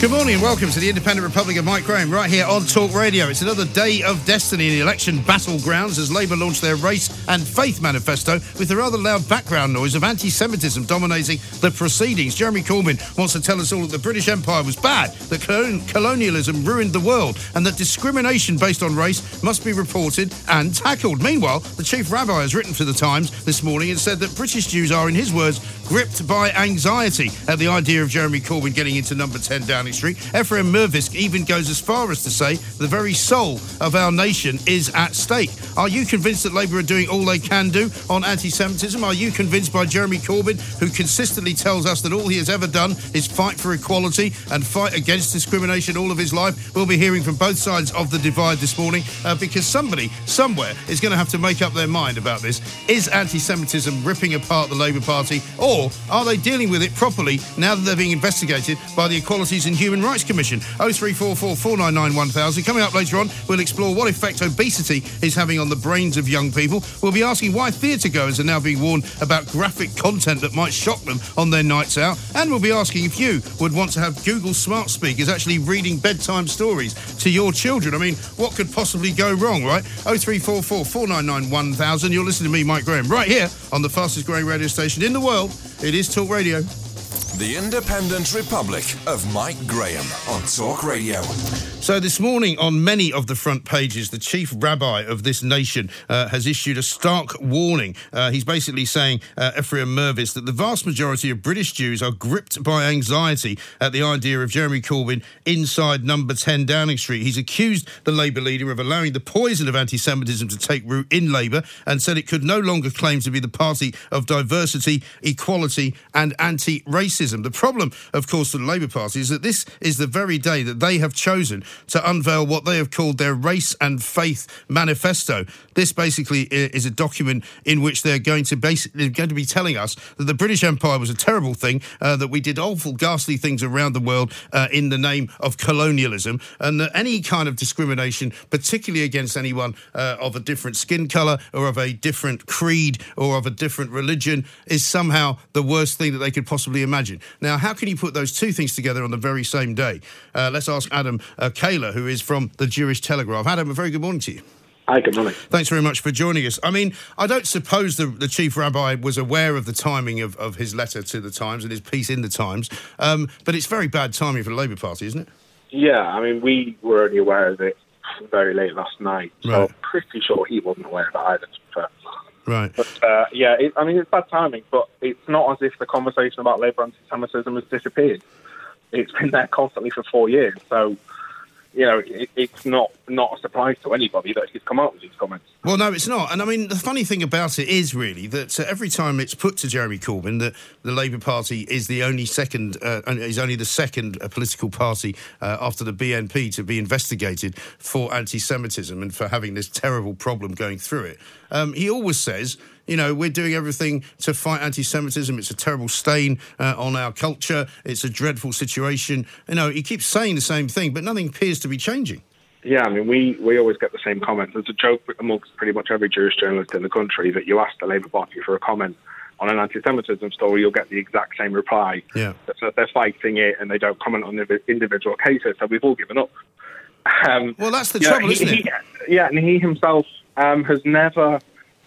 Good morning and welcome to the Independent Republic of Mike Graham right here on Talk Radio. It's another day of destiny in the election battlegrounds as Labour launched their race and faith manifesto with the rather loud background noise of anti Semitism dominating the proceedings. Jeremy Corbyn wants to tell us all that the British Empire was bad, that colon- colonialism ruined the world, and that discrimination based on race must be reported and tackled. Meanwhile, the Chief Rabbi has written for the Times this morning and said that British Jews are, in his words, gripped by anxiety at the idea of Jeremy Corbyn getting into number 10 Downing Street. Ephraim Mirvis even goes as far as to say the very soul of our nation is at stake. Are you convinced that Labour are doing all they can do on anti Semitism? Are you convinced by Jeremy Corbyn, who consistently tells us that all he has ever done is fight for equality and fight against discrimination all of his life? We'll be hearing from both sides of the divide this morning uh, because somebody, somewhere, is going to have to make up their mind about this. Is anti Semitism ripping apart the Labour Party, or are they dealing with it properly now that they're being investigated by the Equalities and Human Rights Commission? 0344 499 1000. Coming up later on, we'll explore what effect obesity is having on the brains of young people. We'll be asking why theatre goers are now being warned about graphic content that might shock them on their nights out. And we'll be asking if you would want to have Google smart speakers actually reading bedtime stories to your children. I mean, what could possibly go wrong, right? 0344 499 1000. You're listening to me, Mike Graham, right here on the fastest growing radio station in the world. It is Talk Radio. The Independent Republic of Mike Graham on Talk Radio. So, this morning, on many of the front pages, the chief rabbi of this nation uh, has issued a stark warning. Uh, he's basically saying, uh, Ephraim Mirvis, that the vast majority of British Jews are gripped by anxiety at the idea of Jeremy Corbyn inside number 10 Downing Street. He's accused the Labour leader of allowing the poison of anti Semitism to take root in Labour and said it could no longer claim to be the party of diversity, equality, and anti racism. The problem, of course, for the Labour Party is that this is the very day that they have chosen to unveil what they have called their race and faith manifesto. This basically is a document in which they're going to basically going to be telling us that the British Empire was a terrible thing, uh, that we did awful, ghastly things around the world uh, in the name of colonialism, and that any kind of discrimination, particularly against anyone uh, of a different skin colour or of a different creed or of a different religion, is somehow the worst thing that they could possibly imagine. Now, how can you put those two things together on the very same day? Uh, let's ask Adam uh, Cailler, who is from the Jewish Telegraph. Adam, a very good morning to you. Hi, good morning. Thanks very much for joining us. I mean, I don't suppose the, the chief rabbi was aware of the timing of, of his letter to the Times and his piece in the Times, um, but it's very bad timing for the Labour Party, isn't it? Yeah, I mean, we were only aware of it very late last night, so Right. I'm pretty sure he wasn't aware of it either. To be fair. Right. But uh, yeah, it, I mean, it's bad timing, but it's not as if the conversation about Labour anti-Semitism has disappeared. It's been there constantly for four years, so you know, it, it's not not a surprise to anybody that he's come out with these comments. Well, no, it's not. And I mean, the funny thing about it is really that uh, every time it's put to Jeremy Corbyn that the Labour Party is the only second, uh, is only the second uh, political party uh, after the BNP to be investigated for anti-Semitism and for having this terrible problem going through it. Um, he always says. You know, we're doing everything to fight anti Semitism. It's a terrible stain uh, on our culture. It's a dreadful situation. You know, he keeps saying the same thing, but nothing appears to be changing. Yeah, I mean, we, we always get the same comments. There's a joke amongst pretty much every Jewish journalist in the country that you ask the Labour Party for a comment on an anti-Semitism story, you'll get the exact same reply. Yeah. So they're fighting it and they don't comment on the individual cases. So we've all given up. Um, Well, that's the you know, trouble, he- isn't it? he- yeah, and he himself um, has never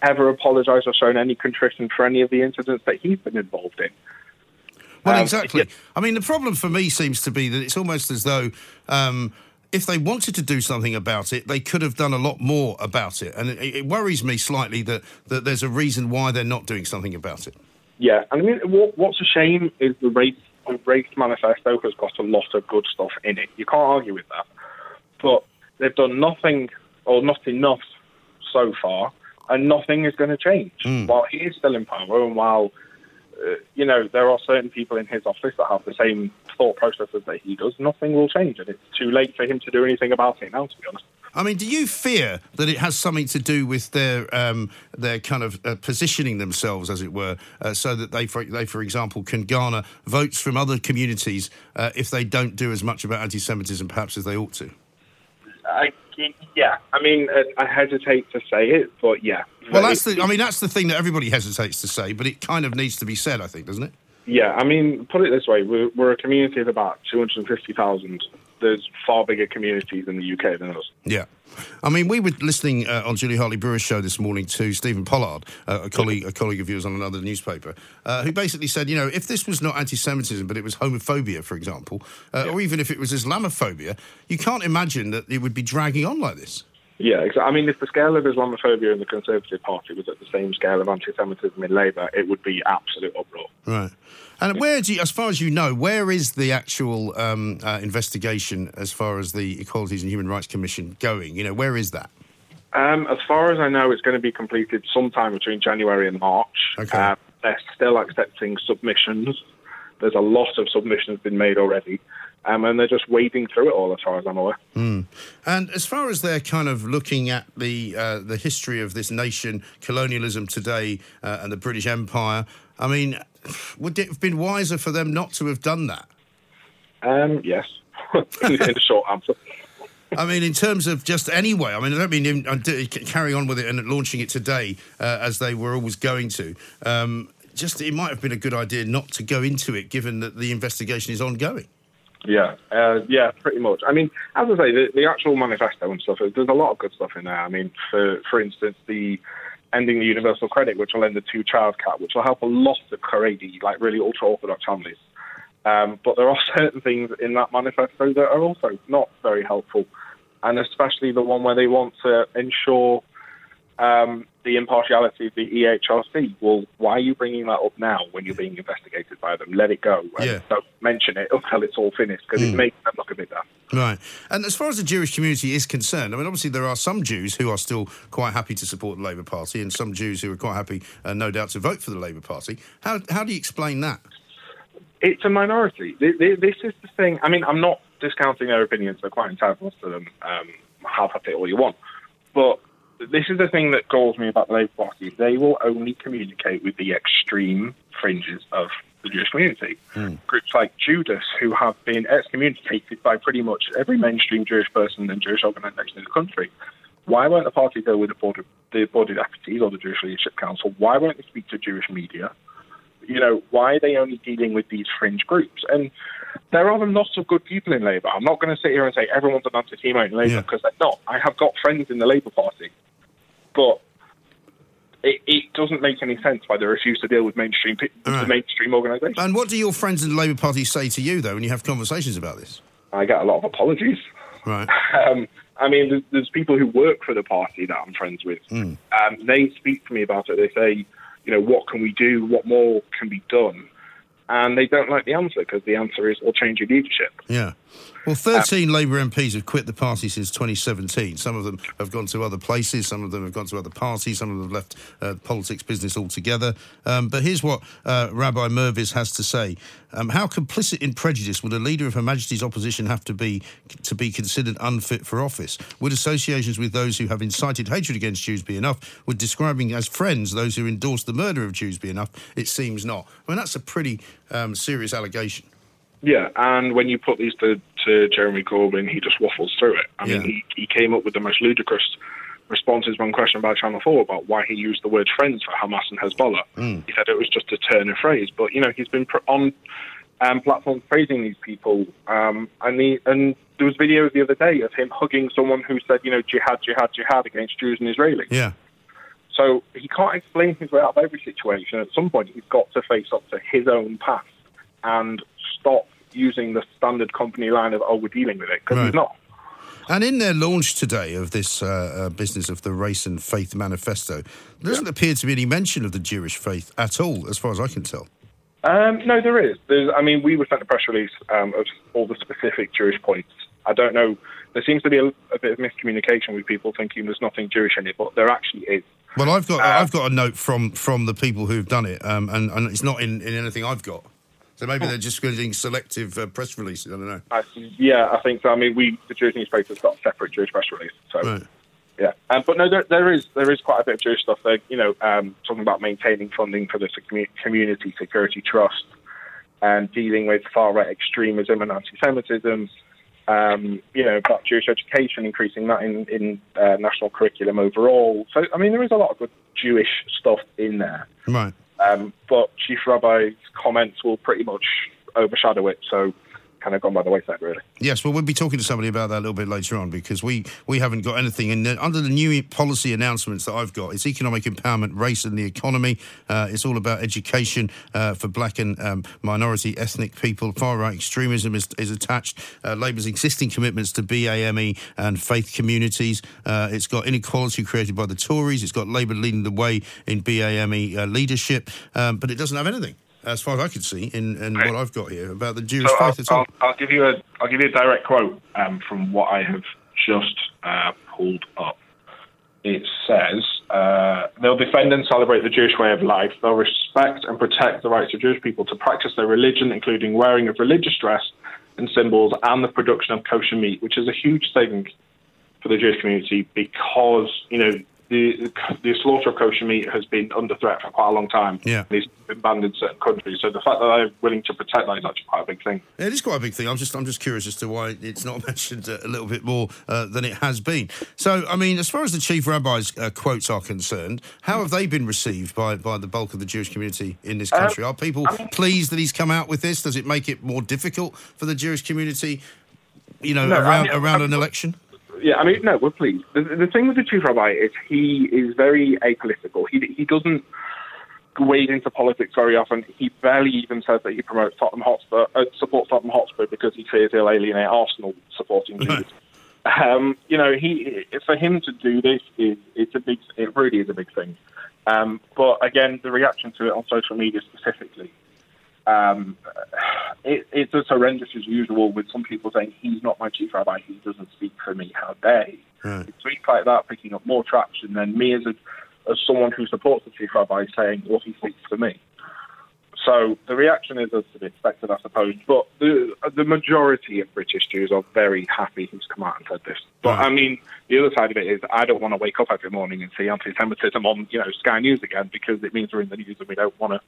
ever apologised or shown any contrition for any of the incidents that he's been involved in. Well, Um, exactly. yeah. I mean, the problem for me seems to be that it's almost as though um, if they wanted to do something about it, they could have done a lot more about it. And it, it worries me slightly that, that there's a reason why they're not doing something about it. Yeah, and I mean, what, what's a shame is the race, the race manifesto has got a lot of good stuff in it. You can't argue with that. But they've done nothing or not enough so far, and nothing is going to change. While he is still in power, and while uh, you know there are certain people in his office that have the same thought processes that he does, nothing will change, and it's too late for him to do anything about it now. To be honest. I mean, do you fear that it has something to do with their um, their kind of uh, positioning themselves, as it were, uh, so that they, for, they, for example, can garner votes from other communities uh, if they don't do as much about anti-Semitism, perhaps as they ought to? I, yeah, I mean, uh, I hesitate to say it, but yeah. Well, that's the. I mean, that's the thing that everybody hesitates to say, but it kind of needs to be said, I think, doesn't it? Yeah, I mean, put it this way: we're, we're a community of about two hundred fifty thousand. There's far bigger communities in the UK than us. Yeah. I mean, we were listening uh, on Julia Hartley Brewer's show this morning to Stephen Pollard, uh, a colleague, a colleague of yours on another newspaper, uh, who basically said, you know, if this was not anti-Semitism, but it was homophobia, for example, uh, or even if it was Islamophobia, you can't imagine that it would be dragging on like this. Yeah, exactly. I mean, if the scale of Islamophobia in the Conservative Party was at the same scale of anti-Semitism in Labour, it would be absolute uproar. Right. And where do you, as far as you know, where is the actual um, uh, investigation as far as the Equalities and Human Rights Commission going? You know, where is that? Um, as far as I know, it's going to be completed sometime between January and March. Okay. Uh, they're still accepting submissions. There's a lot of submissions been made already, um, and they're just wading through it all, as far as I'm aware. And as far as they're kind of looking at the uh, the history of this nation, colonialism today, uh, and the British Empire, I mean, would it have been wiser for them not to have done that? Um, yes, in a short answer. I mean, in terms of just anyway, I mean, I don't mean in, uh, carrying on with it and launching it today uh, as they were always going to. Um, just it might have been a good idea not to go into it, given that the investigation is ongoing. Yeah, uh, yeah, pretty much. I mean, as I say, the, the actual manifesto and stuff, there's a lot of good stuff in there. I mean, for for instance, the ending the universal credit, which will end the two-child cap, which will help a lot of Haredi, like really ultra-orthodox families. Um, but there are certain things in that manifesto that are also not very helpful, and especially the one where they want to ensure um, the impartiality of the EHRC. Well, why are you bringing that up now when you're being investigated by them? Let it go. Yeah. Don't mention it until it's all finished because it makes them look a bit daft. Right. And as far as the Jewish community is concerned, I mean, obviously there are some Jews who are still quite happy to support the Labour Party and some Jews who are quite happy, uh, no doubt, to vote for the Labour Party. How, how do you explain that? It's a minority. Th- th- This is the thing. I mean, I'm not discounting their opinions. They're quite entitled to them. Um, have at it all you want. But this is the thing that galls me about the Labour Party. They will only communicate with the extreme fringes of the Jewish community. Hmm. Groups like Jewdas, who have been excommunicated by pretty much every mainstream Jewish person and Jewish organisation in the country. Why won't the party go with the board of, the board of deputies or the Jewish Leadership Council? Why won't they speak to Jewish media? you know, why are they only dealing with these fringe groups? And there are lots of good people in Labour. I'm not going to sit here and say everyone's an anti-Semite in Labour Yeah. because they're not. I have got friends in the Labour Party, but it, it doesn't make any sense why they refuse to deal with mainstream right. the mainstream organisations. And what do your friends in the Labour Party say to you, though, when you have conversations about this? I get a lot of apologies. Right. Um, I mean, there's, there's people who work for the party that I'm friends with. Um, they speak to me about it. They say, you know, what can we do? What more can be done? And they don't like the answer because the answer is, we'll change your leadership. Yeah. Well, 13 Labour MPs have quit the party since 2017. Some of them have gone to other places, some of them have gone to other parties, some of them have left uh, politics business altogether. Um, but here's what uh, Rabbi Mirvis has to say. Um, how complicit in prejudice would a leader of Her Majesty's opposition have to be to be considered unfit for office? Would associations with those who have incited hatred against Jews be enough? Would describing as friends those who endorsed the murder of Jews be enough? It seems not. I mean, that's a pretty um, serious allegation. Yeah, and when you put these to, to Jeremy Corbyn, he just waffles through it. I mean, he, he came up with the most ludicrous responses when questioned by Channel 4 about why he used the word friends for Hamas and Hezbollah. He said it was just a turn of phrase. But, you know, he's been pr- on um, platforms praising these people. Um, and, he, and there was videos the other day of him hugging someone who said, you know, jihad, jihad, jihad against Jews and Israelis. Yeah. So he can't explain his way out of every situation. At some point, he's got to face up to his own past and stop using the standard company line of, oh, we're dealing with it, because Right. he's not. And in their launch today of this uh, uh, business of the Race and Faith Manifesto, there doesn't appear to be any mention of the Jewish faith at all, as far as I can tell. Um, no, there is. There's, I mean, we were sent a press release um, of all the specific Jewish points. I don't know. There seems to be a, a bit of miscommunication with people thinking there's nothing Jewish in it, but there actually is. Well, I've got Uh, I've got a note from from the people who've done it, um, and, and it's not in, in anything I've got. So maybe they're just getting selective uh, press releases. I don't know. I, yeah, I think so. I mean, we the Jewish newspaper's got a separate Jewish press release. So Right. yeah, um, but no, there, there is there is quite a bit of Jewish stuff there. You know, um, talking about maintaining funding for the community security trust, and dealing with far right extremism and anti-Semitism. Um, you know, about Jewish education, increasing that in in uh, national curriculum overall. So I mean, there is a lot of good Jewish stuff in there. Right. Um, but Chief Rabbi's comments will pretty much overshadow it. So kind of gone by the wayside, really. Yes, well, we'll be talking to somebody about that a little bit later on because we, we haven't got anything. And under the new policy announcements that I've got, it's economic empowerment, race, and the economy. Uh, it's all about education uh, for black and um, minority ethnic people. Far right extremism is, is attached. Uh, Labour's existing commitments to BAME and faith communities. Uh, it's got inequality created by the Tories. It's got Labour leading the way in BAME uh, leadership, um, but it doesn't have anything. As far as I can see, in, in what I've got here about the Jewish So I'll, faith all. I'll, I'll give you a I'll give you a direct quote um, from what I have just uh, pulled up. It says uh, they'll defend and celebrate the Jewish way of life. They'll respect and protect the rights of Jewish people to practice their religion, including wearing of religious dress and symbols, and the production of kosher meat, which is a huge thing for the Jewish community because you know the the slaughter of kosher meat has been under threat for quite a long time. Yeah. and it's been banned in certain countries. So the fact that they're willing to protect that is actually quite a big thing. Yeah, It is quite a big thing. I'm just, I'm just curious as to why it's not mentioned a little bit more uh, than it has been. So, I mean, as far as the chief rabbi's uh, quotes are concerned, how have they been received by, by the bulk of the Jewish community in this country? are people pleased that he's come out with this? Does it make it more difficult for the Jewish community, you know, No, I around mean, around I- an election? Yeah, I mean, no, we're pleased. The, the thing with the chief rabbi is he is very apolitical. He he doesn't wade into politics very often. He barely even says that he promotes Tottenham Hotspur, uh, supports Tottenham Hotspur because he fears he'll alienate Arsenal supporting Jews. Um, you know, he for him to do this is it's a big, it really is a big thing. Um, but again, the reaction to it on social media specifically, um, it, it's as horrendous as usual. With some people saying he's not my chief rabbi, he doesn't speak for me. How dare he? Right. Tweets like that picking up more traction than me as a as someone who supports the chief rabbi saying, "Well, he speaks for me." So the reaction is as to be expected, I suppose. But the the majority of British Jews are very happy he's come out and said this. But Right. I mean, the other side of it is I don't want to wake up every morning and see anti-Semitism on you know Sky News again because it means we're in the news and we don't want to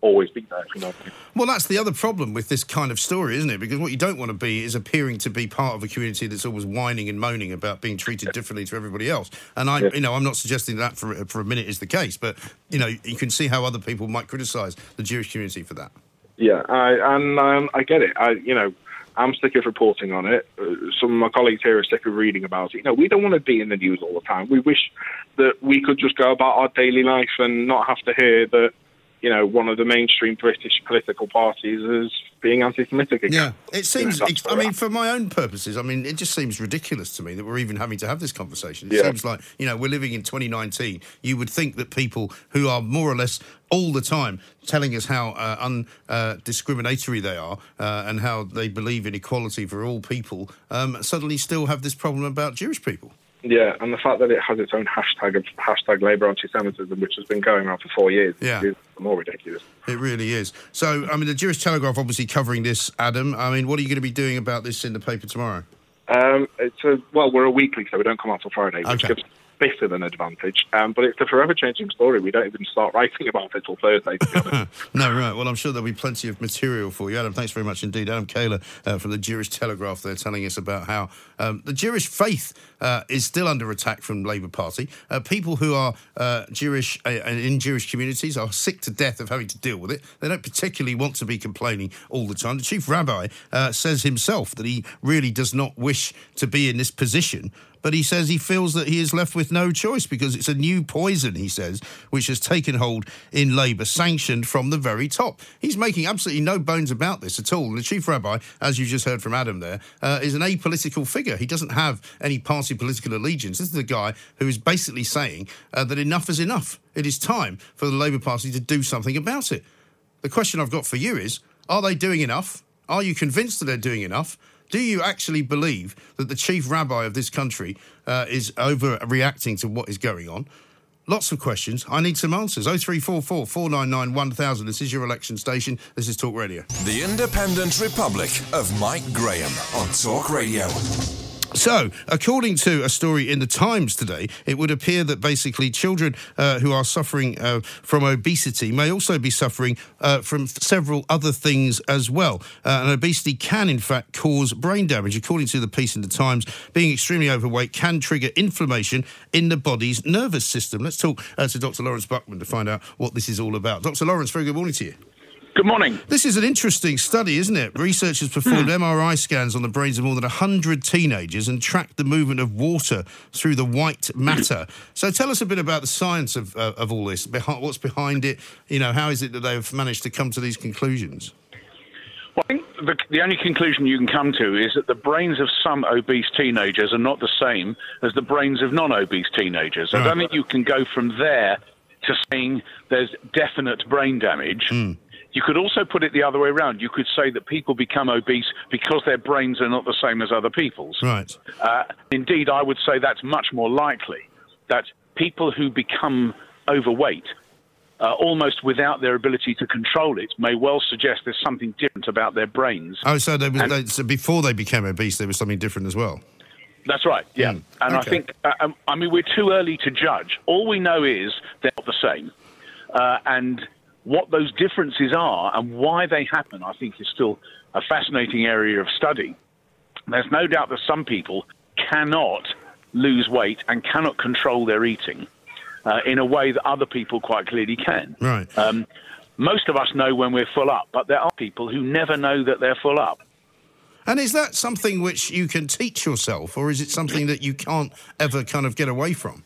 always be there. You know. what I mean. Well, that's the other problem with this kind of story, isn't it? Because what you don't want to be is appearing to be part of a community that's always whining and moaning about being treated differently to everybody else. And I, you know, I'm not suggesting that for for a minute is the case, but you know, you can see how other people might criticise the Jewish community for that. Yeah, I, and um, I get it. I, you know, I'm sick of reporting on it. Uh, some of my colleagues here are sick of reading about it. You know, we don't want to be in the news all the time. We wish that we could just go about our daily life and not have to hear that, you know, one of the mainstream British political parties is being anti-Semitic again. Yeah, it seems. You know, I mean, for my own purposes, I mean, it just seems ridiculous to me that we're even having to have this conversation. It Yeah. seems like you know we're living in 2019. You would think that people who are more or less all the time telling us how uh, un, uh, they are uh, and how they believe in equality for all people um, suddenly still have this problem about Jewish people. Yeah, and the fact that it has its own hashtag of hashtag Labour anti-Semitism, which has been going on for four years, Yeah. is more ridiculous. It really is. So, I mean, the Jewish Telegraph obviously covering this. Adam, I mean, what are you going to be doing about this in the paper tomorrow? Um, it's a well, we're a weekly, so we don't come out till Friday, which Okay. gives us bit of an advantage. Um, but it's a forever changing story. We don't even start writing about it till Thursday. No, right. Well, I'm sure there'll be plenty of material for you. Adam, thanks very much indeed. Adam Cailler uh, from the Jewish Telegraph there telling us about how um, the Jewish faith uh, is still under attack from Labour Party. Uh, people who are uh, Jewish uh, and in Jewish communities are sick to death of having to deal with it. They don't particularly want to be complaining all the time. The chief rabbi uh, says himself that he really does not wish to be in this position. But he says he feels that he is left with no choice because it's a new poison, he says, which has taken hold in Labour, sanctioned from the very top. He's making absolutely no bones about this at all. And the chief rabbi, as you just heard from Adam there, uh, is an apolitical figure. He doesn't have any party political allegiance. This is the guy who is basically saying uh, that enough is enough. It is time for the Labour Party to do something about it. The question I've got for you is are they doing enough? Are you convinced that they're doing enough? Do you actually believe that the chief rabbi of this country uh, is overreacting to what is going on? Lots of questions. I need some answers. 0344 499 1000. This is your election station. This is Talk Radio. The Independent Republic of Mike Graham on Talk Radio. So, according to a story in the Times today, it would appear that basically children uh, who are suffering uh, from obesity may also be suffering uh, from several other things as well. Uh, and obesity can, in fact, cause brain damage. According to the piece in the Times, being extremely overweight can trigger inflammation in the body's nervous system. Let's talk uh, to Dr. Lawrence Buckman to find out what this is all about. Dr. Lawrence, very good morning to you. Good morning. This is an interesting study, isn't it? Researchers performed hmm. MRI scans on the brains of more than 100 teenagers and tracked the movement of water through the white hmm. matter. So tell us a bit about the science of, uh, of all this. What's behind it? You know, how is it that they've managed to come to these conclusions? Well, I think the, the only conclusion you can come to is that the brains of some obese teenagers are not the same as the brains of non obese teenagers. I don't think you can go from there to saying there's definite brain damage. Hmm. You could also put it the other way around. You could say that people become obese because their brains are not the same as other people's. Right. Uh, indeed, I would say that's much more likely that people who become overweight, uh, almost without their ability to control it, may well suggest there's something different about their brains. Oh, so, they was, And- they, so before they became obese, there was something different as well. That's right. Yeah, Mm, and I think uh, um, I mean we're too early to judge. All we know is they're not the same, uh, and what those differences are and why they happen, I think, is still a fascinating area of study. There's no doubt that some people cannot lose weight and cannot control their eating uh, in a way that other people quite clearly can. Right. Um, most of us know when we're full up, but there are people who never know that they're full up. And is that something which you can teach yourself, or is it something that you can't ever kind of get away from?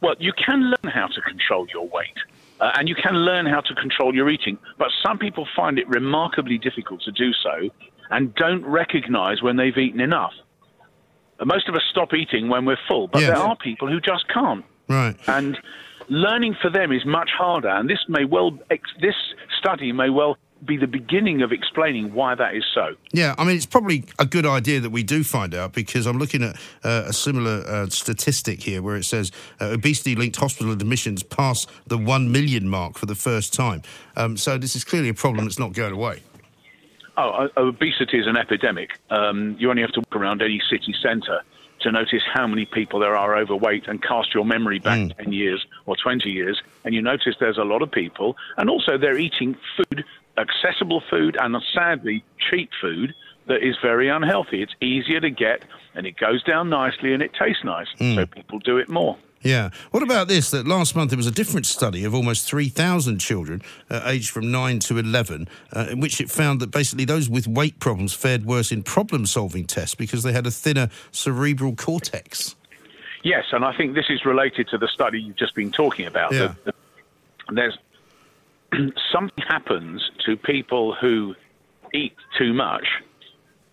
Well, you can learn how to control your weight. Uh, and you can learn how to control your eating, but some people find it remarkably difficult to do so and don't recognize when they've eaten enough. Uh, Most of us stop eating when we're full, but there are people who just can't. Right. And learning for them is much harder. And this may well, ex- this study may well be the beginning of explaining why that is so. Yeah, I mean, it's probably a good idea that we do find out because I'm looking at uh, a similar uh, statistic here where it says uh, obesity linked hospital admissions pass the 1 million mark for the first time. Um, so this is clearly a problem that's not going away. Oh, obesity is an epidemic. Um, you only have to walk around any city centre to notice how many people there are overweight and cast your memory back 10 years or 20 years, and you notice there's a lot of people, and also they're eating food, accessible food, and sadly, cheap food that is very unhealthy. It's easier to get, and it goes down nicely, and it tastes nice, so people do it more. Yeah. What about this? That last month there was a different study of almost 3,000 children uh, aged from 9 to 11, uh, in which it found that basically those with weight problems fared worse in problem solving tests because they had a thinner cerebral cortex. Yes, and I think this is related to the study you've just been talking about. Yeah. The- the- there's something happens to people who eat too much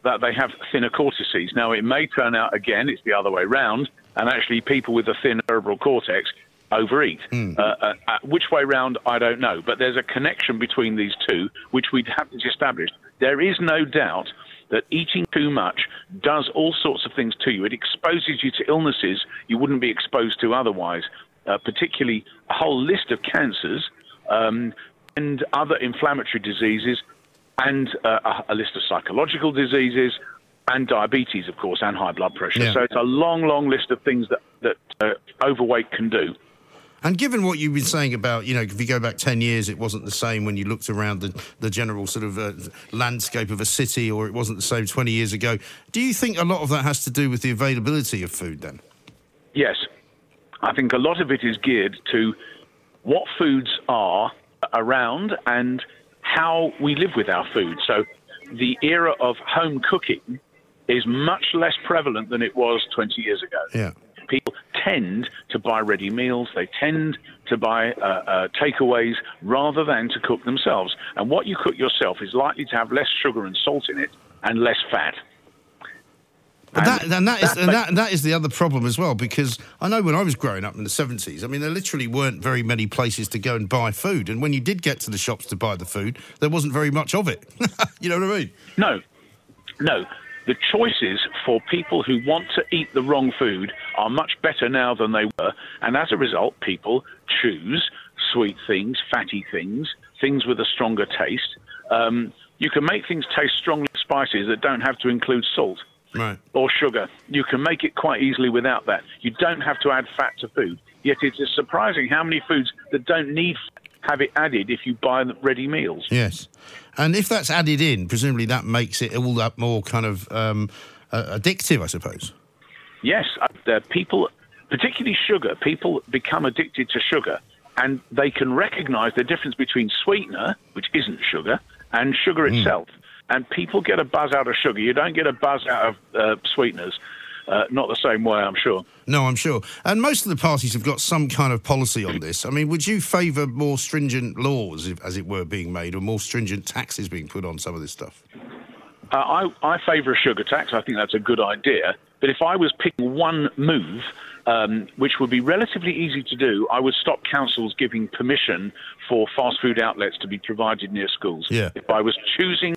that they have thinner cortices. Now, it may turn out again it's the other way round, and actually people with a thin cerebral cortex overeat. Uh, uh, uh, which way round, I don't know, but there's a connection between these two, which we haven't established. There is no doubt that eating too much does all sorts of things to you. It exposes you to illnesses you wouldn't be exposed to otherwise, uh, particularly a whole list of cancers um, and other inflammatory diseases, and uh, a, a list of psychological diseases, and diabetes, of course, and high blood pressure. Yeah. So it's a long, long list of things that, that uh, overweight can do. And given what you've been saying about, you know, if you go back 10 years, it wasn't the same when you looked around the, the general sort of uh, landscape of a city, or it wasn't the same 20 years ago. Do you think a lot of that has to do with the availability of food then? Yes. I think a lot of it is geared to what foods are around and how we live with our food. So the era of home cooking is much less prevalent than it was 20 years ago. Yeah. People tend to buy ready meals. They tend to buy uh, uh, takeaways rather than to cook themselves. And what you cook yourself is likely to have less sugar and salt in it and less fat. But that, and that is and that, and that is the other problem as well because I know when I was growing up in the seventies, I mean there literally weren't very many places to go and buy food, and when you did get to the shops to buy the food, there wasn't very much of it. you know what I mean? No, no. The choices for people who want to eat the wrong food are much better now than they were, and as a result, people choose sweet things, fatty things, things with a stronger taste. Um, you can make things taste strongly spices that don't have to include salt Right. or sugar. You can make it quite easily without that. You don't have to add fat to food. Yet it is surprising how many foods that don't need fat have it added if you buy ready meals. Yes, and if that's added in, presumably that makes it all that more kind of um, uh, addictive, I suppose. Yes, uh, people, particularly sugar, people become addicted to sugar and they can recognize the difference between sweetener, which isn't sugar, and sugar itself. And people get a buzz out of sugar. You don't get a buzz out of uh, sweeteners. Uh, not the same way, I'm sure. No, I'm sure. And most of the parties have got some kind of policy on this. I mean, would you favour more stringent laws, as it were, being made, or more stringent taxes being put on some of this stuff? Uh, I, I favour a sugar tax. I think that's a good idea. But if I was picking one move, um, which would be relatively easy to do, I would stop councils giving permission for fast food outlets to be provided near schools. Yeah. If I was choosing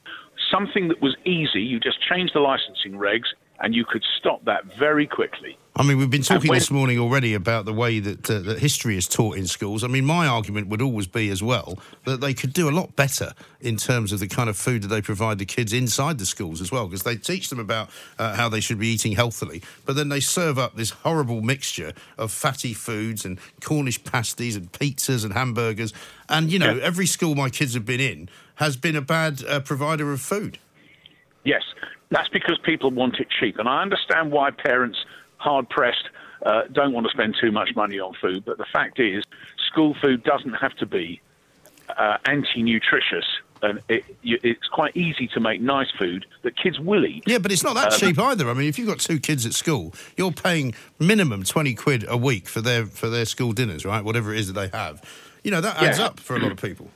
something that was easy, you just change the licensing regs and you could stop that very quickly. I mean, we've been talking when- this morning already about the way that, uh, that history is taught in schools. I mean, my argument would always be as well that they could do a lot better in terms of the kind of food that they provide the kids inside the schools as well, because they teach them about uh, how they should be eating healthily, but then they serve up this horrible mixture of fatty foods and Cornish pasties and pizzas and hamburgers. And, you know, Yeah. every school my kids have been in has been a bad uh, provider of food. Yes, that's because people want it cheap. And I understand why parents, hard pressed, uh, don't want to spend too much money on food. But the fact is, school food doesn't have to be uh, anti nutritious. And it, you, it's quite easy to make nice food that kids will eat. Yeah, but it's not that Um, cheap either. I mean, if you've got two kids at school, you're paying minimum twenty quid a week for their for their school dinners, right? Whatever it is that they have. You know that adds Yeah. up for a lot of people.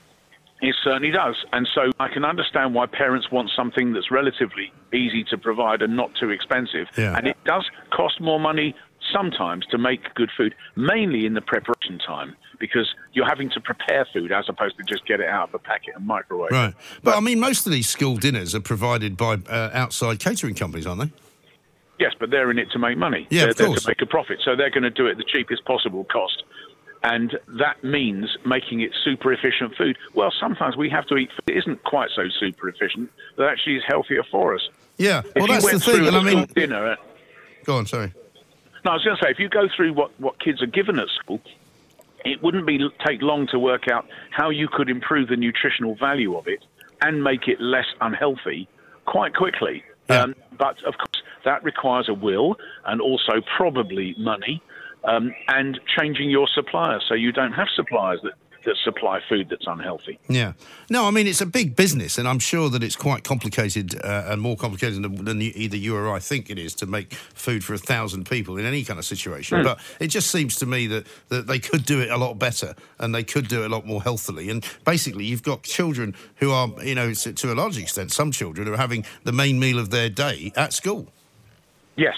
It certainly does. And so I can understand why parents want something that's relatively easy to provide and not too expensive. Yeah. And it does cost more money sometimes to make good food, mainly in the preparation time, because you're having to prepare food as opposed to just get it out of a packet and microwave. Right. But I mean, most of these school dinners are provided by uh, outside catering companies, aren't they? Yes, but they're in it to make money. Yeah, they're of course. to make a profit. So they're going to do it at the cheapest possible cost. And that means making it super efficient food. Well, sometimes we have to eat food that isn't quite so super efficient, that actually is healthier for us. Yeah. If well, you that's the thing. And I mean, dinner, go on. Sorry. no, I was going to say, if you go through what, what kids are given at school, it wouldn't be take long to work out how you could improve the nutritional value of it and make it less unhealthy quite quickly. Yeah. Um, but of course, that requires a will and also probably money um, and changing your suppliers so you don't have suppliers that, that supply food that's unhealthy. Yeah. No, I mean, it's a big business, and I'm sure that it's quite complicated uh, and more complicated than, than either you or I think it is to make food for a thousand people in any kind of situation. But it just seems to me that, that they could do it a lot better and they could do it a lot more healthily. And basically, you've got children who are, you know, to, to a large extent, some children who are having the main meal of their day at school. Yes,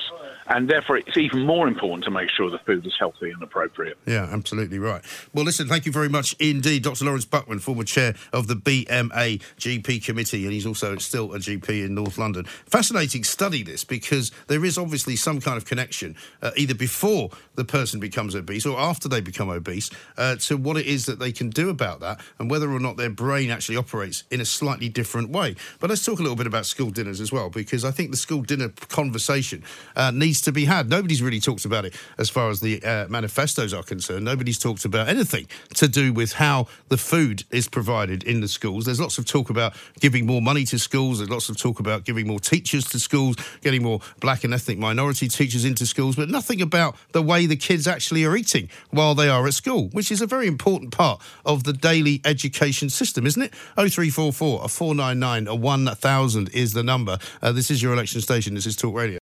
and therefore it's even more important to make sure the food is healthy and appropriate. Yeah, absolutely right. Well, listen, thank you very much indeed, Dr. Lawrence Buckman, former chair of the BMA GP committee, and he's also still a GP in North London. Fascinating study, this, because there is obviously some kind of connection, uh, either before the person becomes obese or after they become obese, uh, to what it is that they can do about that and whether or not their brain actually operates in a slightly different way. But let's talk a little bit about school dinners as well, because I think the school dinner conversation uh, needs to be had. Nobody's really talked about it as far as the uh, manifestos are concerned. Nobody's talked about anything to do with how the food is provided in the schools. There's lots of talk about giving more money to schools. There's lots of talk about giving more teachers to schools, getting more black and ethnic minority teachers into schools, but nothing about the way the kids actually are eating while they are at school, which is a very important part of the daily education system, isn't it? 0344 a 499 a 1000 is the number. Uh, this is your election station. This is Talk Radio.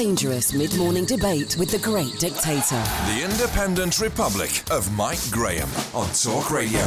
Dangerous mid-morning debate with the great dictator. The Independent Republic of Mike Graham on Talk Radio.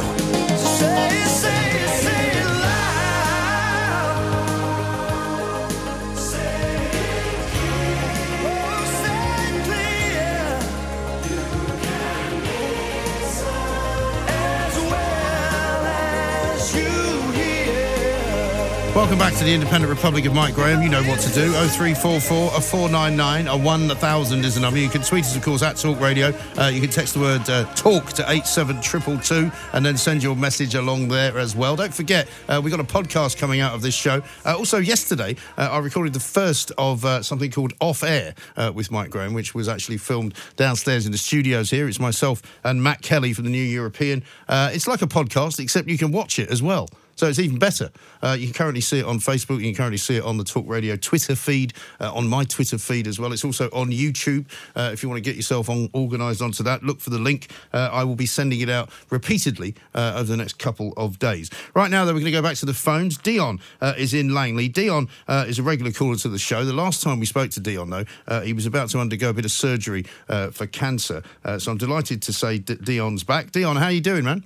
Welcome back to the Independent Republic of Mike Graham. You know what to do. 0344 a 499 a 1000 is the number. You can tweet us, of course, at Talk Radio. Uh, you can text the word uh, talk to 87222 and then send your message along there as well. Don't forget, uh, we've got a podcast coming out of this show. Uh, also, yesterday, uh, I recorded the first of uh, something called Off Air with Mike Graham, which was actually filmed downstairs in the studios here. It's myself and Matt Kelly from the New European. it's like a podcast, except you can watch it as well. So it's even better. Uh, you can currently see it on Facebook. You can currently see it on the Talk Radio Twitter feed, uh, on my Twitter feed as well. It's also on YouTube. Uh, if you want to get yourself on, organised onto that, look for the link. Uh, I will be sending it out repeatedly uh, over the next couple of days. Right now, though, we're going to go back to the phones. Dion uh, is in Langley. Dion is a regular caller to the show. The last time we spoke to Dion, though, he was about to undergo a bit of surgery for cancer. so I'm delighted to say D- Dion's back. Dion, how are you doing, man?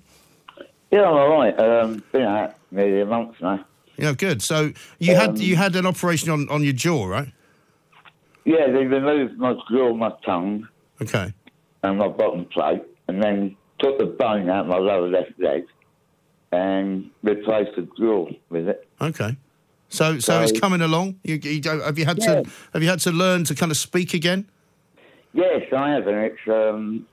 Yeah, I'm all right. Um, been out nearly a month now. Yeah, good. So you um, had you had an operation on, on your jaw, right? Yeah, they removed my jaw, my tongue, okay, and my bottom plate, and then took the bone out of my lower left leg, and replaced the jaw with it. Okay. So, so, so it's coming along. You, you have you had yeah. to have you had to learn to kind of speak again? Yes, I have, and it's um,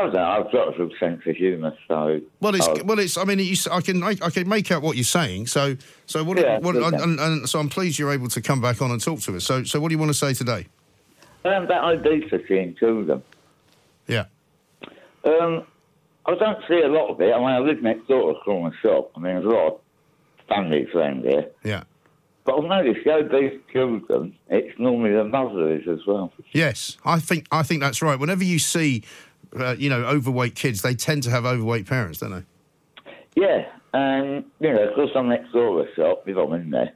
I don't know. I've got a of sense of humour, so. Well, it's well, it's. I mean, you, I can I, I, can make out what you're saying. So so what? Yeah, what and, and, so I'm pleased you're able to come back on and talk to us. So so what do you want to say today? Um, that obesity in children. Yeah. Um, I don't see a lot of it. I mean, I live next door to a corner shop. I mean, there's a lot of family around here. Yeah. But I've noticed the obese children, it's normally the mothers as well. Yes, I think I think that's right. Whenever you see uh, you know, overweight kids, they tend to have overweight parents, don't they? Yeah, and you know, because I'm next door to shop, if I'm in there,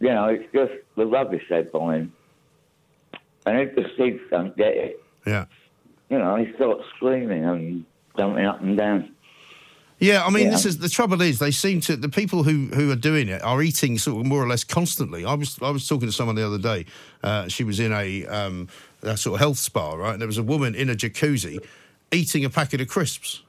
you know, it's just the rubbish they buy And if the kids don't get it, yeah, you know, they start screaming and jumping up and down. Yeah, I mean, yeah. this is the trouble. Is they seem to the people who who are doing it are eating sort of more or less constantly. I was I was talking to someone the other day. Uh, she was in a um, a sort of health spa, right? And there was a woman in a jacuzzi eating a packet of crisps.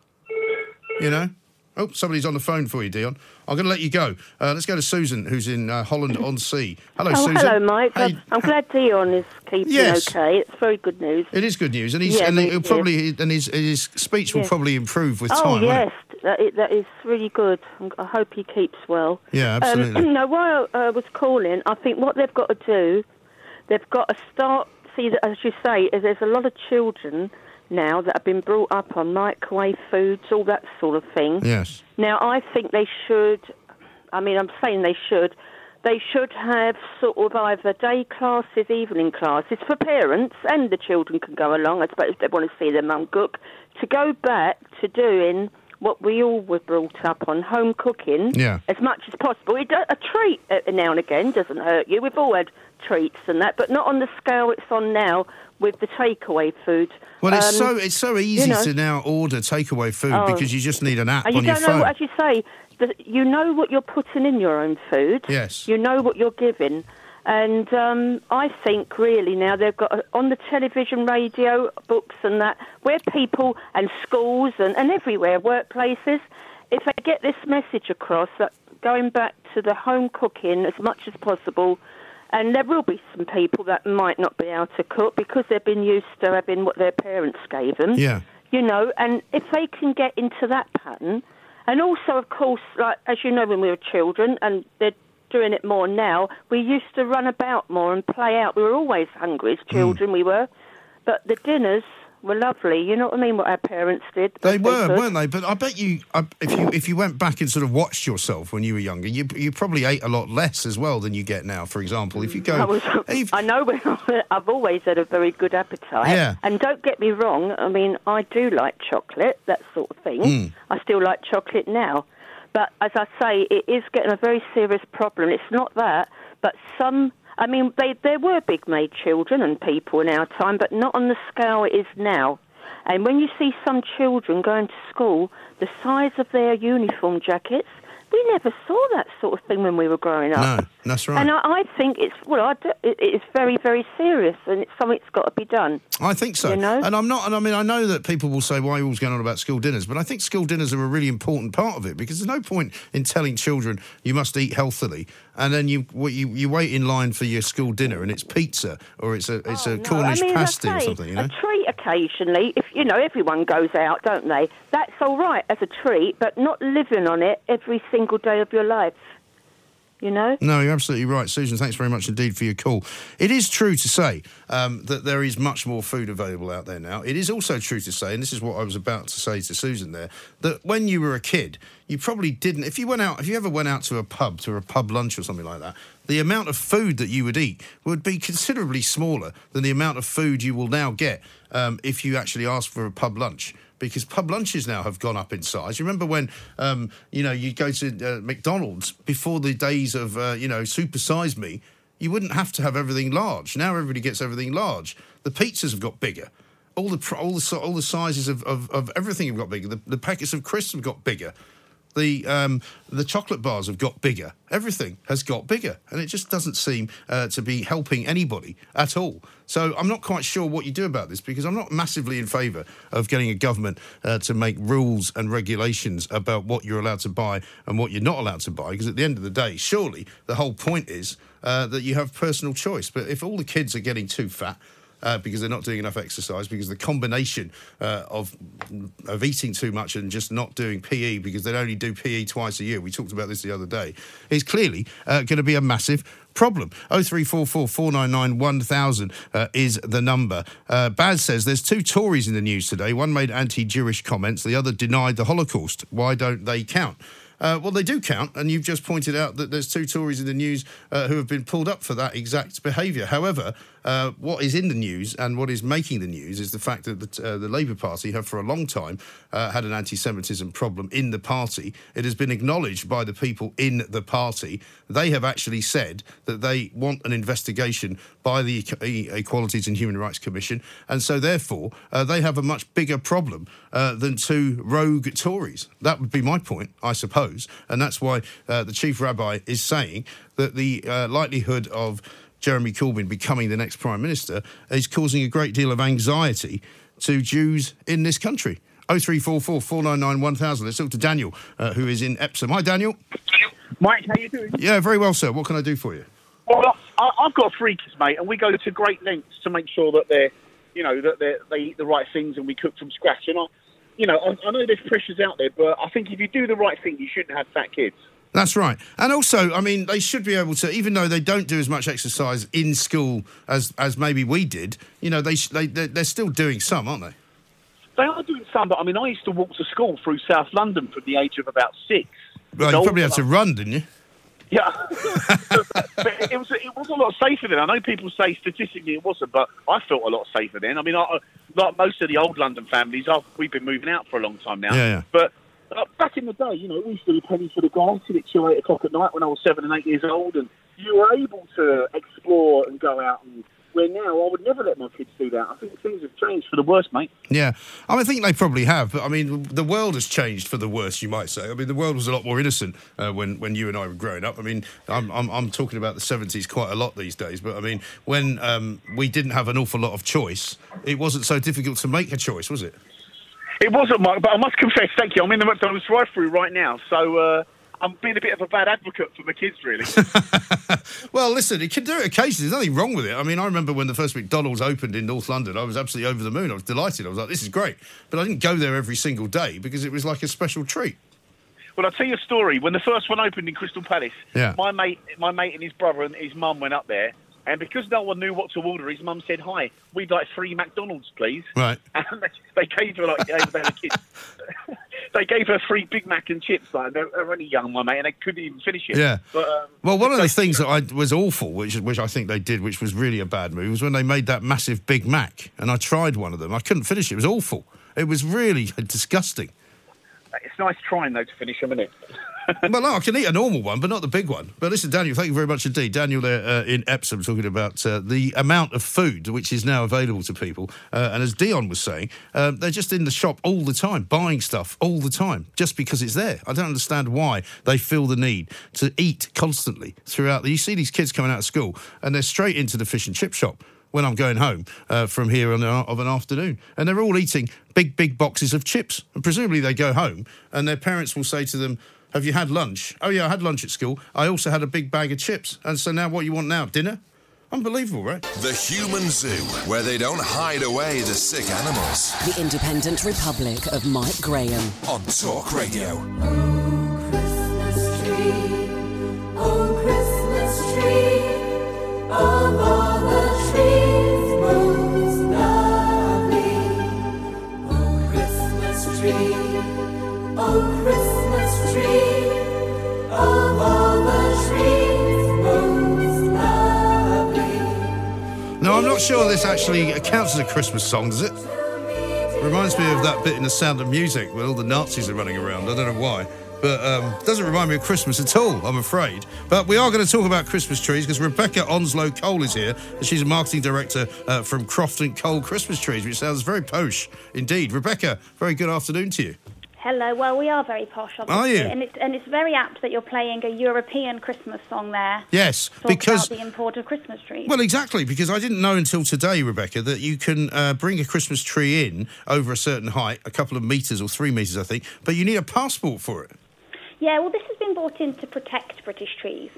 You know? Oh, somebody's on the phone for you, Dion. I'm going to let you go. Uh, let's go to Susan, who's in uh, Holland on Sea. Hello, oh, Susan. Hello, Mike. Hey. I'm glad Dion is keeping yes. okay. It's very good news. It is good news, and he's yeah, and he'll probably and his his speech will yes. probably improve with oh, time. Oh yes, that is, that is really good. I hope he keeps well. Yeah, absolutely. Um, no, while I uh, was calling, I think what they've got to do, they've got to start see, as you say, there's a lot of children now that have been brought up on microwave foods, all that sort of thing. Yes. Now, I think they should, I mean, I'm saying they should, they should have sort of either day classes, evening classes for parents, and the children can go along, I suppose, if they want to see their mum cook, to go back to doing what we all were brought up on, home cooking, yeah. as much as possible. A treat now and again doesn't hurt you. We've all had treats and that, but not on the scale it's on now with the takeaway food. Well, it's um, so it's so easy you know, to now order takeaway food oh, because you just need an app and you on don't your phone. Know, as you say, the, you know what you're putting in your own food. Yes. You know what you're giving. And um, I think really now they've got uh, on the television, radio, books, and that, where people and schools and, and everywhere, workplaces, if they get this message across that going back to the home cooking as much as possible, and there will be some people that might not be able to cook because they've been used to having what their parents gave them. Yeah. You know, and if they can get into that pattern, and also, of course, like as you know, when we were children, and they'd doing it more now. We used to run about more and play out. We were always hungry as children, we were. But the dinners were lovely. You know what I mean? What our parents did. They were, weren't they? But I bet you, if you if you went back and sort of watched yourself when you were younger, you you probably ate a lot less as well than you get now. For example, if you go, I, was, I know I've always had a very good appetite. Yeah. And don't get me wrong, I mean, I do like chocolate, that sort of thing. Mm. I still like chocolate now. But as I say, it is getting a very serious problem. It's not that, but some. I mean, they, there were big made children and people in our time, but not on the scale it is now. And when you see some children going to school, the size of their uniform jackets, we never saw that sort of thing when we were growing up. no, that's right. And I, I think it's well, I it, it's very, very serious, and it's something that's got to be done. I think so. You know? And I'm not, and I mean, I know that people will say, why are you always going on about school dinners? But I think school dinners are a really important part of it because there's no point in telling children you must eat healthily and then you you, you wait in line for your school dinner and it's pizza or it's a it's a Oh, No, Cornish I mean, pasty I or something, you know? A treat occasionally, if you know, everyone goes out, don't they? That's all right as a treat, but not living on it every single day of your life. You know? No, you're absolutely right, Susan. Thanks very much indeed for your call. It is true to say um, that there is much more food available out there now. It is also true to say, and this is what I was about to say to Susan there, that when you were a kid, you probably didn't. If you went out, if you ever went out to a pub, to a pub lunch or something like that, the amount of food that you would eat would be considerably smaller than the amount of food you will now get um, if you actually ask for a pub lunch because pub lunches now have gone up in size. You remember when, um, you know, you go to uh, McDonald's before the days of, uh, you know, Super Size Me, you wouldn't have to have everything large. Now everybody gets everything large. The pizzas have got bigger. All the all the all the sizes of, of, of everything have got bigger. The, the packets of crisps have got bigger. The um, the chocolate bars have got bigger. Everything has got bigger, and it just doesn't seem uh, to be helping anybody at all. So I'm not quite sure what you do about this because I'm not massively in favour of getting a government uh, to make rules and regulations about what you're allowed to buy and what you're not allowed to buy. Because at the end of the day, surely the whole point is uh, that you have personal choice. But if all the kids are getting too fat, uh, because they're not doing enough exercise, because the combination uh, of of eating too much and just not doing PE because they only do PE twice a year. We talked about this the other day. Is clearly uh, going to be a massive problem. 0344 499 1000 uh, is the number. Uh, Baz says there's two Tories in the news today. One made anti-Jewish comments, the other denied the Holocaust. Why don't they count? Uh, well, they do count, and you've just pointed out that there's two Tories in the news uh, who have been pulled up for that exact behaviour. However, uh, what is in the news and what is making the news is the fact that the, uh, the Labour Party have for a long time uh, had an anti Semitism problem in the party. It has been acknowledged by the people in the party. They have actually said that they want an investigation by the E- Equalities and Human Rights Commission, and so therefore uh, they have a much bigger problem uh, than two rogue Tories. That would be my point, I suppose, and that's why uh, the chief rabbi is saying that the likelihood of Jeremy Corbyn becoming the next prime minister is causing a great deal of anxiety to Jews in this country. 0344 499 1000. Let's talk to Daniel, uh, who is in Epsom. Hi, Daniel. Mike, how are you doing? Yeah, very well, sir. What can I do for you? Well, I, I've got three kids, mate, and we go to great lengths to make sure that they're, you know, that they they eat the right things and we cook from scratch. And I, you know, I, I know there's pressures out there, but I think if you do the right thing, you shouldn't have fat kids. That's right. And also, I mean, they should be able to, even though they don't do as much exercise in school as, as maybe we did, you know, they, they, they're still doing some, aren't they? They are doing some, but I mean, I used to walk to school through South London from the age of about six. Well, you probably had to run, didn't you? Yeah, but it was it was a lot safer then. I know people say statistically it wasn't, but I felt a lot safer then. I mean, I, like most of the old London families, I've, we've been moving out for a long time now. Yeah, yeah. But back in the day, you know, we used to do pennies for the till at two, eight o'clock at night when I was seven and eight years old, and you were able to explore and go out. And where now, I would never let my kids do that. I think things have changed for the worse, mate. Yeah, I, mean, I think they probably have, but I mean, the world has changed for the worse, you might say. I mean, the world was a lot more innocent uh, when, when you and I were growing up. I mean, I'm, I'm, I'm talking about the 70s quite a lot these days, but I mean, when um, we didn't have an awful lot of choice, it wasn't so difficult to make a choice, was it? It wasn't, Mike, but I must confess, thank you. I'm in the McDonald's drive-through right now, so uh, I'm being a bit of a bad advocate for my kids, really. Well, listen, it can do it occasionally. There's nothing wrong with it. I mean, I remember when the first McDonald's opened in North London, I was absolutely over the moon. I was delighted. I was like, this is great. But I didn't go there every single day because it was like a special treat. Well, I'll tell you a story. When the first one opened in Crystal Palace, Yeah. my mate, my mate and his brother and his mum went up there, and because no one knew what to order, his mum said, "Hi, we'd like three McDonald's, please." Right. And they, gave her like they were kids. they gave her three Big Mac and chips. Like they're, they're only young, my mate, and they couldn't even finish it. Yeah. But, um, Well, one of the things that I was awful, which which I think they did, which was really a bad move, was when they made that massive Big Mac, and I tried one of them. I couldn't finish it. It was awful. It was really disgusting. it's nice trying though to finish them, isn't it? well, no, I can eat a normal one, but not the big one. But listen, Daniel, thank you very much indeed. Daniel uh, in Epsom talking about uh, the amount of food which is now available to people. Uh, and as Dion was saying, uh, they're just in the shop all the time, buying stuff all the time, just because it's there. I don't understand why they feel the need to eat constantly throughout. You see these kids coming out of school and they're straight into the fish and chip shop when I'm going home uh, from here on a, of an afternoon. And they're all eating big, big boxes of chips. And presumably they go home and their parents will say to them, Have you had lunch? Oh, yeah, I had lunch at school. I also had a big bag of chips. And so now what you want now? Dinner? Unbelievable, right? The Human Zoo, where they don't hide away the sick animals. The Independent Republic of Mike Graham. On Talk Radio. Not sure this actually counts as a Christmas song, does it? Reminds me of that bit in The Sound of Music where all the Nazis are running around. I don't know why. But um, doesn't remind me of Christmas at all, I'm afraid. But we are going to talk about Christmas trees because Rebecca Onslow Cole is here. She's a marketing director uh, from Croft and Cole Christmas Trees, which sounds very posh indeed. Rebecca, very good afternoon to you. Hello. Well, we are very posh, obviously, Are you? and it's and it's very apt that you're playing a European Christmas song there. Yes, because about the import of Christmas trees. Well, exactly, because I didn't know until today, Rebecca, that you can uh, bring a Christmas tree in over a certain height, a couple of metres or three metres, I think, but you need a passport for it. Yeah, well, this has been brought in to protect British trees.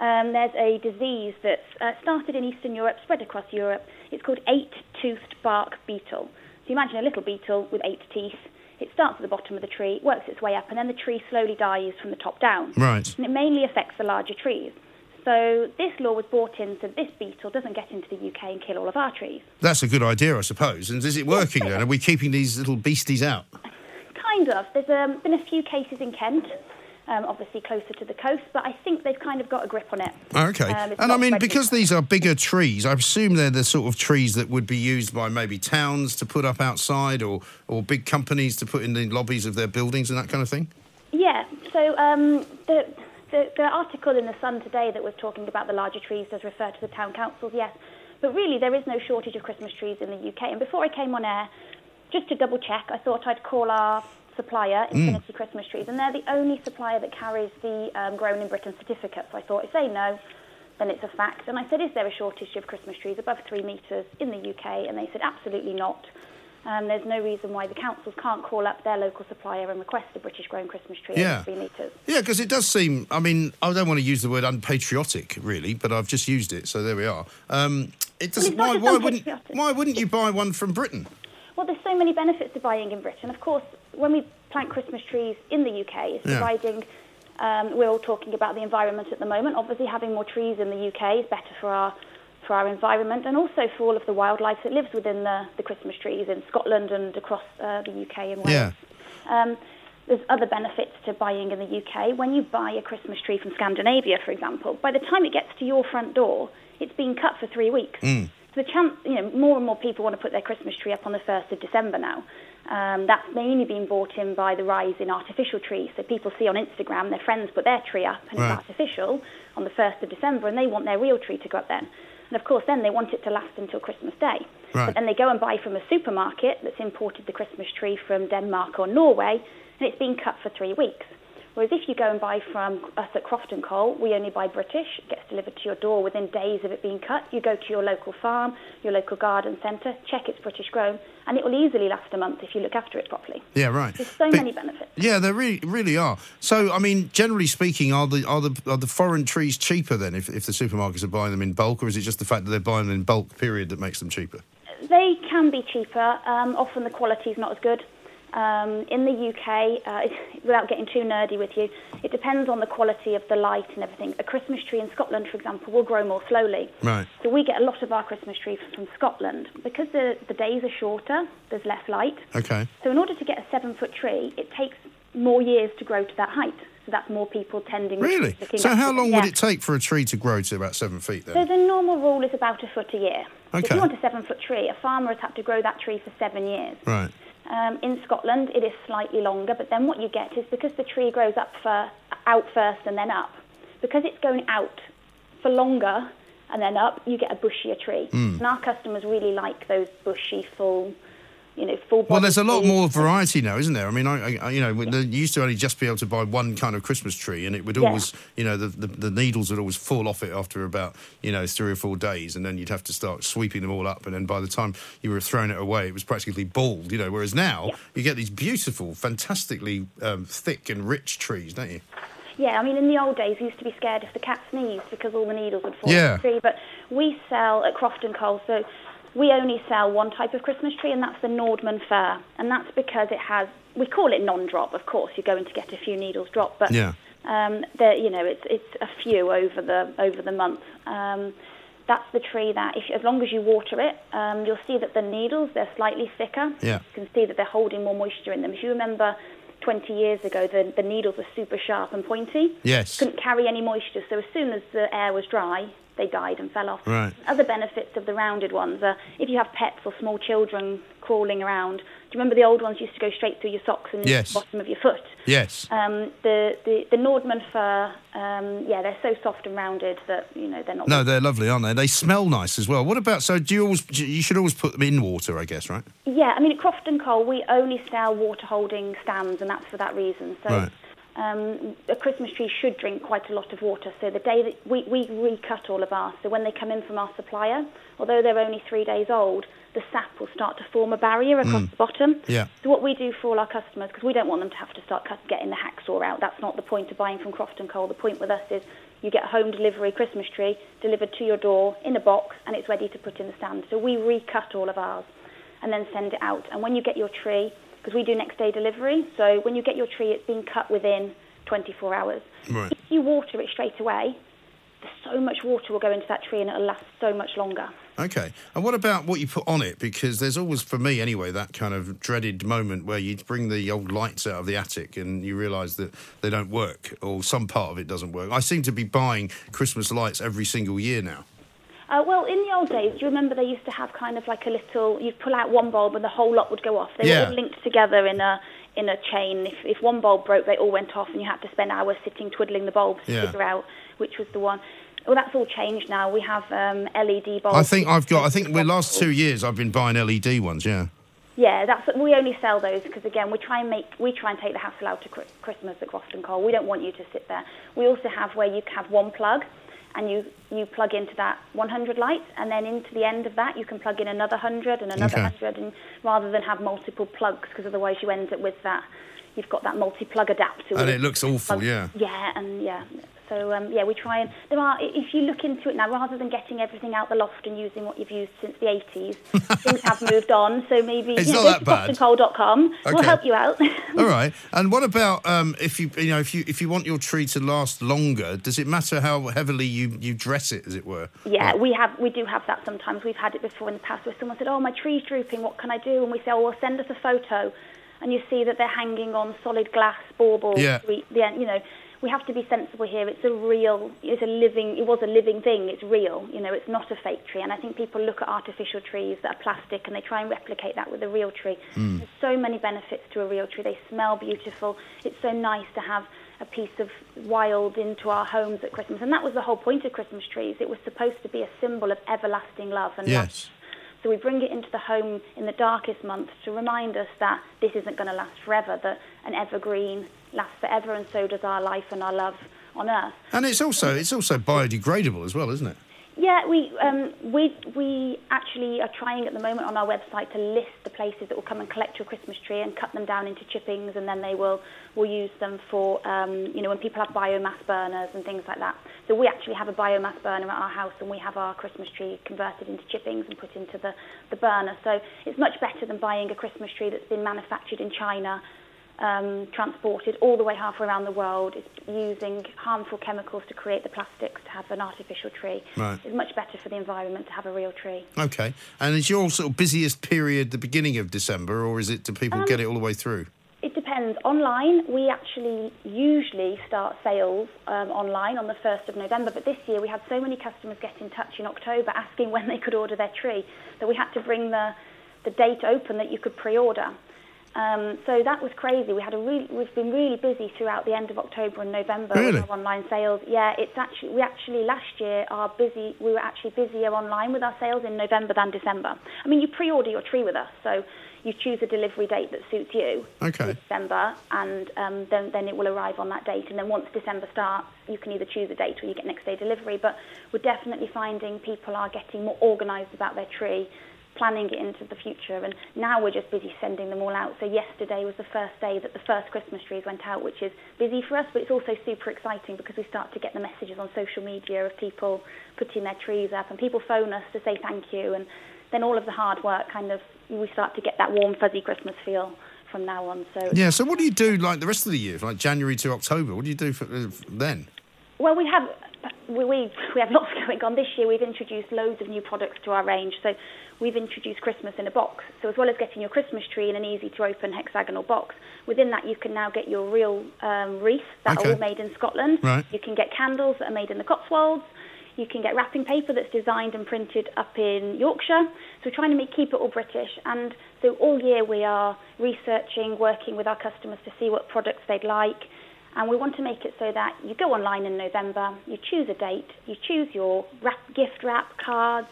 Um, there's a disease that's uh, started in Eastern Europe, spread across Europe. It's called eight-toothed bark beetle. So you imagine a little beetle with eight teeth. It starts at the bottom of the tree, works its way up, and then the tree slowly dies from the top down. Right. And it mainly affects the larger trees. So this law was brought in so this beetle doesn't get into the UK and kill all of our trees. That's a good idea, I suppose. And is it working then? Are we keeping these little beasties out? Kind of. There's um, been a few cases in Kent, um, obviously closer to the coast, but I think they've kind of got a grip on it. Okay. Um, and I mean, because these are bigger trees, I assume they're the sort of trees that would be used by maybe towns to put up outside or, or big companies to put in the lobbies of their buildings and that kind of thing? Yeah. So um, the, the the article in the Sun today that was talking about the larger trees does refer to the town councils, yes. But really, there is no shortage of Christmas trees in the UK. And before I came on air, just to double check, I thought I'd call our supplier, Mm. Infinity Christmas Trees, and they're the only supplier that carries the um, Grown in Britain certificate. So I thought if they know, then it's a fact. And I said, is there a shortage of Christmas trees above three metres in the UK? And they said, absolutely not. Um, there's no reason why the councils can't call up their local supplier and request a British grown Christmas tree Yeah. three metres. Yeah, because it does seem. I mean, I don't want to use the word unpatriotic, really, but I've just used it, so there we are. Um, it doesn't. Why, why wouldn't? Why wouldn't you buy one from Britain? Well, there's so many benefits to buying in Britain. Of course, when we plant Christmas trees in the UK, it's Yeah. providing. Um, we're all talking about the environment at the moment. Obviously, having more trees in the UK is better for our for our environment and also for all of the wildlife that lives within the, the Christmas trees in Scotland and across uh, the UK and Wales. Yeah. Um, there's other benefits to buying in the UK. When you buy a Christmas tree from Scandinavia, for example, by the time it gets to your front door, it's been cut for three weeks. Mm. So the chance, you know, more and more people want to put their Christmas tree up on the 1st of December now. Um, that's mainly been brought in by the rise in artificial trees. So people see on Instagram their friends put their tree up and Right. it's artificial on the 1st of December and they want their real tree to go up then. And of course, then they want it to last until Christmas Day. Right. But then they go and buy from a supermarket that's imported the Christmas tree from Denmark or Norway and it's been cut for three weeks. Whereas if you go and buy from us at Croft and Cole, we only buy British. It gets delivered to your door within days of it being cut. You go to your local farm, your local garden centre, check it's British grown, and it will easily last a month if you look after it properly. Yeah, right. There's so But- many benefits. Yeah, they really, really are. So, I mean, generally speaking, are the are the are the foreign trees cheaper then if, if the supermarkets are buying them in bulk, or is it just the fact that they're buying them in bulk period that makes them cheaper? They can be cheaper. Um, often the quality is not as good. Um, in the UK, uh, without getting too nerdy with you, it depends on the quality of the light and everything. A Christmas tree in Scotland, for example, will grow more slowly. Right. So we get a lot of our Christmas trees from Scotland. Because the, the days are shorter, there's less light. Okay. So in order to get a seven foot tree, it takes more years to grow to that height. So that's more people tending. Really? looking So how long would it take for a tree to grow to about seven feet Then? So the normal rule is about a foot a year. So If you want a seven foot tree, a farmer has had to grow that tree for seven years. Right. Um, in Scotland, it is slightly longer, but then what you get is because the tree grows up for, out first and then up, because it's going out for longer and then up, you get a bushier tree. Mm. And our customers really like those bushy, full, you know, full. Well, there's a lot trees. more variety now, isn't there? I mean, I, I you know, you used to only just be able to buy one kind of Christmas tree, and it would Yeah. always, you know, the, the, the needles would always fall off it after about, you know, three or four days, and then you'd have to start sweeping them all up, and then by the time you were throwing it away, it was practically bald, you know. Whereas now you get these beautiful, fantastically um, thick and rich trees, don't you? Yeah, I mean, in the old days, you used to be scared if the cat sneezed because all the needles would fall Yeah. off the tree. But we sell at Croft and Cole, so we only sell one type of Christmas tree, and that's the Nordmann fir. And that's because it has, we call it non-drop, of course. You're going to get a few needles drop, but Yeah. um, you know, it's it's a few over the over the month. Um, that's the tree that, if, as long as you water it, um, you'll see that the needles they're slightly thicker. Yeah. You can see that they're holding more moisture in them. If you remember, 20 years ago, the the needles were super sharp and pointy. Yes. Couldn't carry any moisture, so as soon as the air was dry, they died and fell off. Right. Other benefits of the rounded ones are if you have pets or small children crawling around. Do you remember the old ones used to go straight through your socks and Yes. the bottom of your foot? Yes. Um, the, the, the Nordmann fir, um, yeah, they're so soft and rounded that, you know, they're not... No, they're lovely, aren't they? They smell nice as well. What about? So, do you always? You should always put them in water, I guess, right? Yeah, I mean, at Croft and Cole, we only sell water-holding stands, and that's for that reason. So Right. Um, a Christmas tree should drink quite a lot of water. So the day that we, we recut all of ours, so when they come in from our supplier, although they're only three days old, the sap will start to form a barrier across Mm. the bottom. Yeah. So what we do for all our customers, because we don't want them to have to start cut, getting the hacksaw out. That's not the point of buying from Croft and Cole. The point with us is you get a home delivery Christmas tree delivered to your door in a box, and it's ready to put in the stand. So we recut all of ours and then send it out. And when you get your tree, because we do next day delivery, so when you get your tree, it's been cut within 24 hours. Right. If you water it straight away, so much water will go into that tree and it'll last so much longer. Okay. And what about what you put on it? Because there's always, for me anyway, that kind of dreaded moment where you bring the old lights out of the attic and you realise that they don't work or some part of it doesn't work. I seem to be buying Christmas lights every single year now. Uh, well, in the old days, do you remember they used to have kind of like a little? You'd pull out one bulb and the whole lot would go off. They Yeah. were linked together in a in a chain. If if one bulb broke, they all went off, and you had to spend hours sitting twiddling the bulbs to figure out which was the one. Well, that's all changed now. We have um, LED bulbs. I think I've got, I think the last two years I've been buying LED ones, yeah. Yeah, that's we only sell those because again we try and make we try and take the hassle out of Christmas at Croft and Cole. We don't want you to sit there. We also have where you have one plug, and you you plug into that 100 lights, and then into the end of that you can plug in another 100 and another Okay. 100, and rather than have multiple plugs because otherwise you end up with that. You've got that multi-plug adapter. And it looks awful, plugs. yeah. Yeah, and yeah. So um, yeah, we try and there are. If you look into it now, rather than getting everything out the loft and using what you've used since the 80s, things have moved on. So maybe It's you know, not go that to bad. croftoncole.com. We'll help you out. All right. And what about um, if you you know if you if you want your tree to last longer? Does it matter how heavily you, you dress it, as it were? Yeah, we have we do have that sometimes. We've had it before in the past where someone said, "Oh, my tree's drooping. What can I do?" And we say, "Oh, well, send us a photo," and you see that they're hanging on solid glass baubles. Yeah. We, yeah, you know, we have to be sensible here. It's a real, it's a living. It was a living thing. It's real. You know, it's not a fake tree. And I think people look at artificial trees that are plastic and they try and replicate that with a real tree. Mm. There's so many benefits to a real tree. They smell beautiful. It's so nice to have a piece of wild into our homes at Christmas. And that was the whole point of Christmas trees. It was supposed to be a symbol of everlasting love and love. Yes. So we bring it into the home in the darkest months to remind us that this isn't going to last forever, that an evergreen lasts forever, and so does our life and our love on earth. And it's also it's also biodegradable as well, isn't it? Yeah, we um, we we actually are trying at the moment on our website to list the places that will come and collect your Christmas tree and cut them down into chippings, and then they will will use them for um, you know when people have biomass burners and things like that. So we actually have a biomass burner at our house, and we have our Christmas tree converted into chippings and put into the the burner. So it's much better than buying a Christmas tree that's been manufactured in China um, transported all the way halfway around the world. It's using harmful chemicals to create the plastics to have an artificial tree. Right. It's much better for the environment to have a real tree. Okay. And is your sort of busiest period the beginning of December, or is it do people Um, get it all the way through? It depends. Online, we actually usually start sales um, online on the 1st of November, but this year we had so many customers get in touch in October asking when they could order their tree that we had to bring the, the date open that you could pre-order. Um, so that was crazy. We had a really, we've been really busy throughout the end of October and November Really? with our online sales. Yeah, it's actually we actually last year are busy. We were actually busier online with our sales in November than December. I mean, you pre-order your tree with us, so you choose a delivery date that suits you. Okay. December, and um, then then it will arrive on that date. And then once December starts, you can either choose a date or you get next day delivery. But we're definitely finding people are getting more organised about their tree, planning it into the future. And now we're just busy sending them all out. So yesterday was the first day that the first Christmas trees went out, which is busy for us, but it's also super exciting because we start to get the messages on social media of people putting their trees up, and people phone us to say thank you, and then all of the hard work kind of we start to get that warm fuzzy Christmas feel from now on. So Yeah. So what do you do like the rest of the year, like January to October? What do you do for, uh, then? Well, we have we, we we have lots going on this year. We've introduced loads of new products to our range. So we've introduced Christmas in a box. So as well as getting your Christmas tree in an easy to open hexagonal box, within that you can now get your real um, wreaths that Okay. are all made in Scotland. Right. You can get candles that are made in the Cotswolds. You can get wrapping paper that's designed and printed up in Yorkshire. So we're trying to make, keep it all British. And so all year we are researching, working with our customers to see what products they'd like. And we want to make it so that you go online in November, you choose a date, you choose your wrap, gift wrap, cards,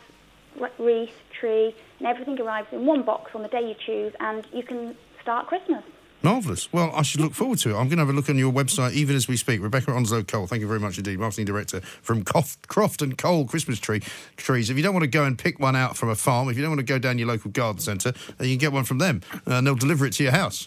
wreath, tree, and everything arrives in one box on the day you choose, and you can start Christmas. Marvellous. Well, I should look forward to it. I'm going to have a look on your website even as we speak. Rebecca Onslow Cole, thank you very much indeed, marketing director from Croft, and Cole Christmas tree trees. If you don't want to go and pick one out from a farm, if you don't want to go down your local garden centre, you can get one from them, and they'll deliver it to your house.